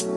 Good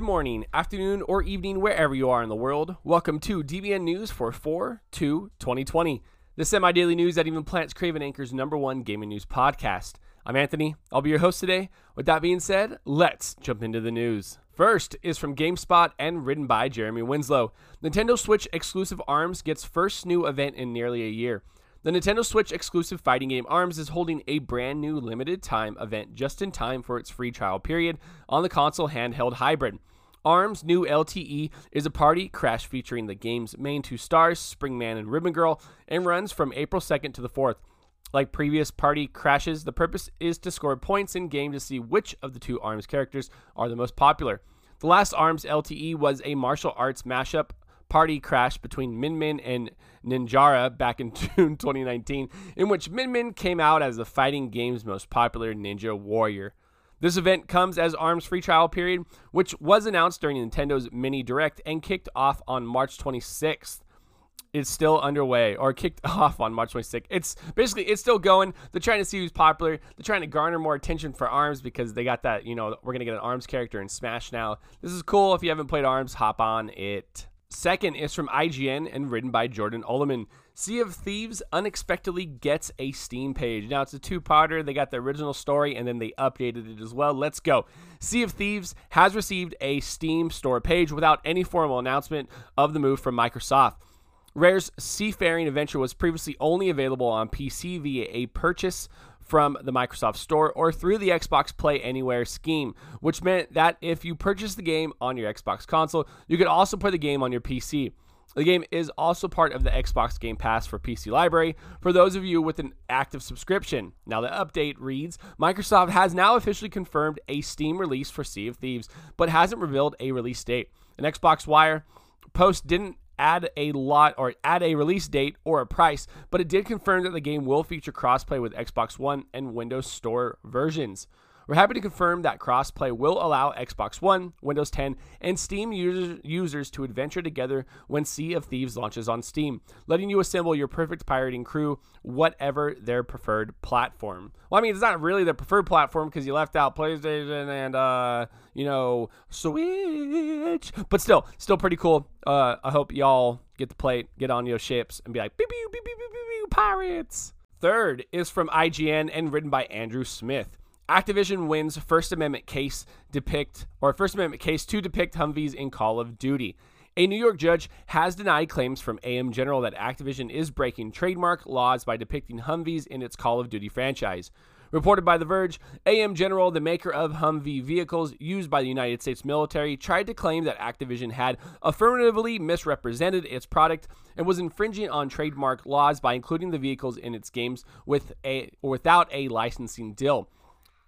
morning, afternoon, or evening, wherever you are in the world. Welcome to DBN News for 4 2 2020, the semi daily news that even plants Craven Anchor's number one gaming news podcast. I'm Anthony. I'll be your host today. With that being said, let's jump into the news. First is from GameSpot and written by Jeremy Winslow. Nintendo Switch exclusive ARMS gets first new event in nearly a year. The Nintendo Switch exclusive fighting game ARMS is holding a brand new limited time event just in time for its free trial period on the console handheld hybrid. ARMS' new LTE is a party crash featuring the game's main two stars, Springman and Ribbon Girl, and runs from April 2nd to the 4th. Like previous party crashes, the purpose is to score points in game to see which of the two ARMS characters are the most popular. The last ARMS LTE was a martial arts mashup party crash between Min Min and Ninjara back in June 2019, in which Min Min came out as the fighting game's most popular ninja warrior. This event comes as ARMS free trial period, which was announced during Nintendo's mini direct and kicked off on March 26th. It's still underway or kicked off on March 26th. It's basically it's still going. They're trying to see who's popular. They're trying to garner more attention for ARMS because they got that, you know, we're to get an ARMS character in Smash now. This is cool. If you haven't played ARMS, hop on it. Second is from IGN and written by Jordan Oloman. Sea of Thieves unexpectedly gets a Steam page. Now it's a two-parter. They got the original story and then they updated it as well. Let's go. Sea of Thieves has received a Steam store page without any formal announcement of the move from Microsoft. Rare's Seafaring Adventure was previously only available on PC via a purchase from the Microsoft Store or through the Xbox Play Anywhere scheme, which meant that if you purchased the game on your Xbox console, you could also play the game on your PC. The game is also part of the Xbox Game Pass for PC Library for those of you with an active subscription. Now, the update reads Microsoft has now officially confirmed a Steam release for Sea of Thieves, but hasn't revealed a release date. An Xbox Wire post didn't add a lot or add a release date or a price, but it did confirm that the game will feature crossplay with Xbox One and Windows Store versions. We're happy to confirm that crossplay will allow Xbox One, Windows 10, and Steam users, users to adventure together when Sea of Thieves launches on Steam, letting you assemble your perfect pirating crew, whatever their preferred platform. Well, I mean, it's not really their preferred platform because you left out PlayStation and, uh, you know, Switch, but still, still pretty cool. Uh, I hope y'all get the plate, get on your ships, and be like, pew, pew, pew, pew, pew, pew, pirates. Third is from IGN and written by Andrew Smith. Activision wins First Amendment case depict or First Amendment case to depict Humvees in Call of Duty. A New York judge has denied claims from AM General that Activision is breaking trademark laws by depicting Humvees in its Call of Duty franchise. Reported by The Verge, AM General, the maker of Humvee vehicles used by the United States military, tried to claim that Activision had affirmatively misrepresented its product and was infringing on trademark laws by including the vehicles in its games with a or without a licensing deal.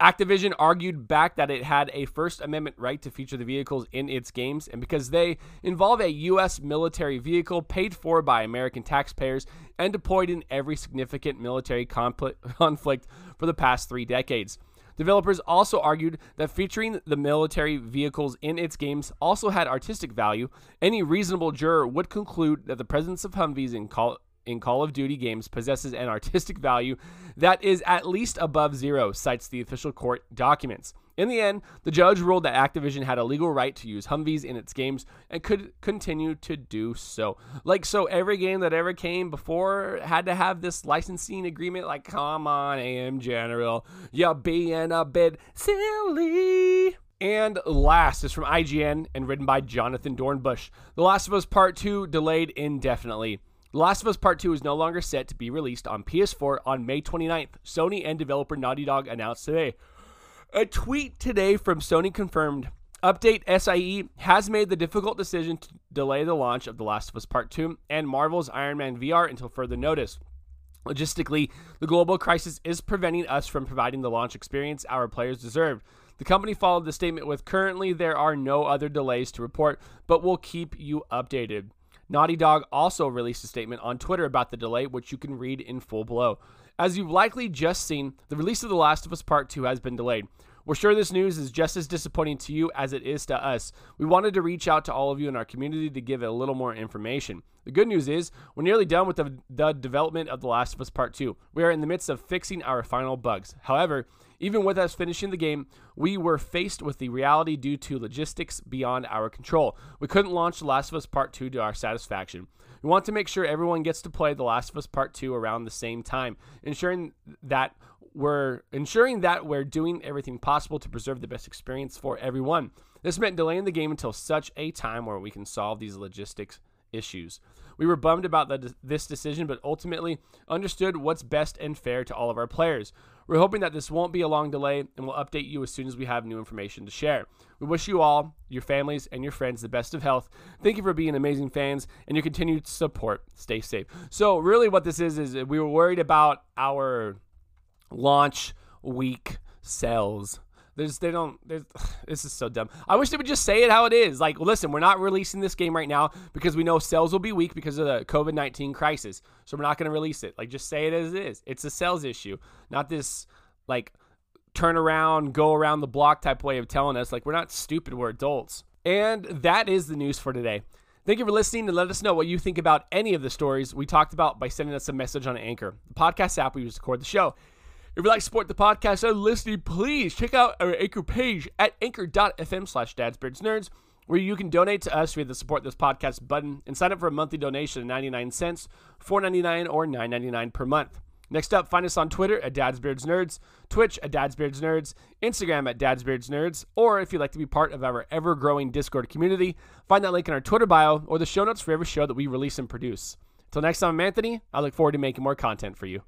Activision argued back that it had a First Amendment right to feature the vehicles in its games, and because they involve a U.S. military vehicle paid for by American taxpayers and deployed in every significant military conflict for the past three decades. Developers also argued that featuring the military vehicles in its games also had artistic value. Any reasonable juror would conclude that the presence of Humvees in Call in Call of Duty games possesses an artistic value that is at least above zero, cites the official court documents. In the end, the judge ruled that Activision had a legal right to use Humvees in its games and could continue to do so. Like, so every game that ever came before had to have this licensing agreement. Like, come on, AM General, you're being a bit silly. And last is from IGN and written by Jonathan Dornbush. The Last of Us Part 2 delayed indefinitely. The Last of Us Part 2 is no longer set to be released on PS4 on May 29th, Sony and developer Naughty Dog announced today. A tweet today from Sony confirmed Update SIE has made the difficult decision to delay the launch of The Last of Us Part 2 and Marvel's Iron Man VR until further notice. Logistically, the global crisis is preventing us from providing the launch experience our players deserve. The company followed the statement with Currently, there are no other delays to report, but we'll keep you updated. Naughty Dog also released a statement on Twitter about the delay, which you can read in full below. As you've likely just seen, the release of The Last of Us Part 2 has been delayed. We're sure this news is just as disappointing to you as it is to us. We wanted to reach out to all of you in our community to give a little more information. The good news is, we're nearly done with the, the development of The Last of Us Part 2. We are in the midst of fixing our final bugs. However, even with us finishing the game, we were faced with the reality due to logistics beyond our control. We couldn't launch The Last of Us Part 2 to our satisfaction. We want to make sure everyone gets to play The Last of Us Part 2 around the same time, ensuring that we're ensuring that we're doing everything possible to preserve the best experience for everyone. This meant delaying the game until such a time where we can solve these logistics issues. We were bummed about the, this decision, but ultimately understood what's best and fair to all of our players. We're hoping that this won't be a long delay and we'll update you as soon as we have new information to share. We wish you all, your families, and your friends the best of health. Thank you for being amazing fans and your continued support. Stay safe. So, really, what this is, is we were worried about our launch week sales. There's they don't there's this is so dumb. I wish they would just say it how it is. Like, listen, we're not releasing this game right now because we know sales will be weak because of the COVID-19 crisis. So we're not going to release it. Like just say it as it is. It's a sales issue, not this like turn around, go around the block type way of telling us like we're not stupid, we're adults. And that is the news for today. Thank you for listening and let us know what you think about any of the stories we talked about by sending us a message on Anchor, the podcast app we use to record the show. If you'd like to support the podcast and listening, please check out our Anchor page at anchor.fm slash dadsbeardsnerds, where you can donate to us via the support this podcast button and sign up for a monthly donation of 99 cents, 4.99 or 9.99 per month. Next up, find us on Twitter at dadsbeardsnerds, Twitch at dadsbeardsnerds, Instagram at dadsbeardsnerds, or if you'd like to be part of our ever-growing Discord community, find that link in our Twitter bio or the show notes for every show that we release and produce. Until next time, I'm Anthony. I look forward to making more content for you.